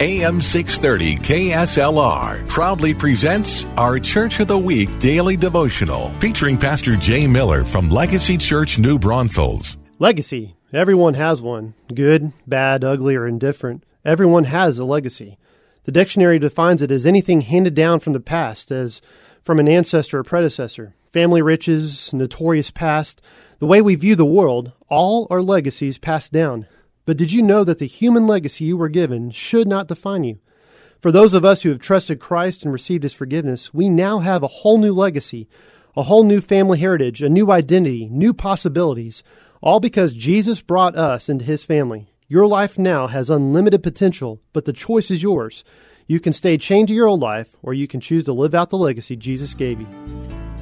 AM 630 KSLR proudly presents our Church of the Week daily devotional featuring Pastor Jay Miller from Legacy Church New Braunfels. Legacy. Everyone has one. Good, bad, ugly, or indifferent. Everyone has a legacy. The dictionary defines it as anything handed down from the past, as from an ancestor or predecessor. Family riches, notorious past, the way we view the world, all are legacies passed down. But did you know that the human legacy you were given should not define you? For those of us who have trusted Christ and received his forgiveness, we now have a whole new legacy, a whole new family heritage, a new identity, new possibilities, all because Jesus brought us into his family. Your life now has unlimited potential, but the choice is yours. You can stay chained to your old life, or you can choose to live out the legacy Jesus gave you.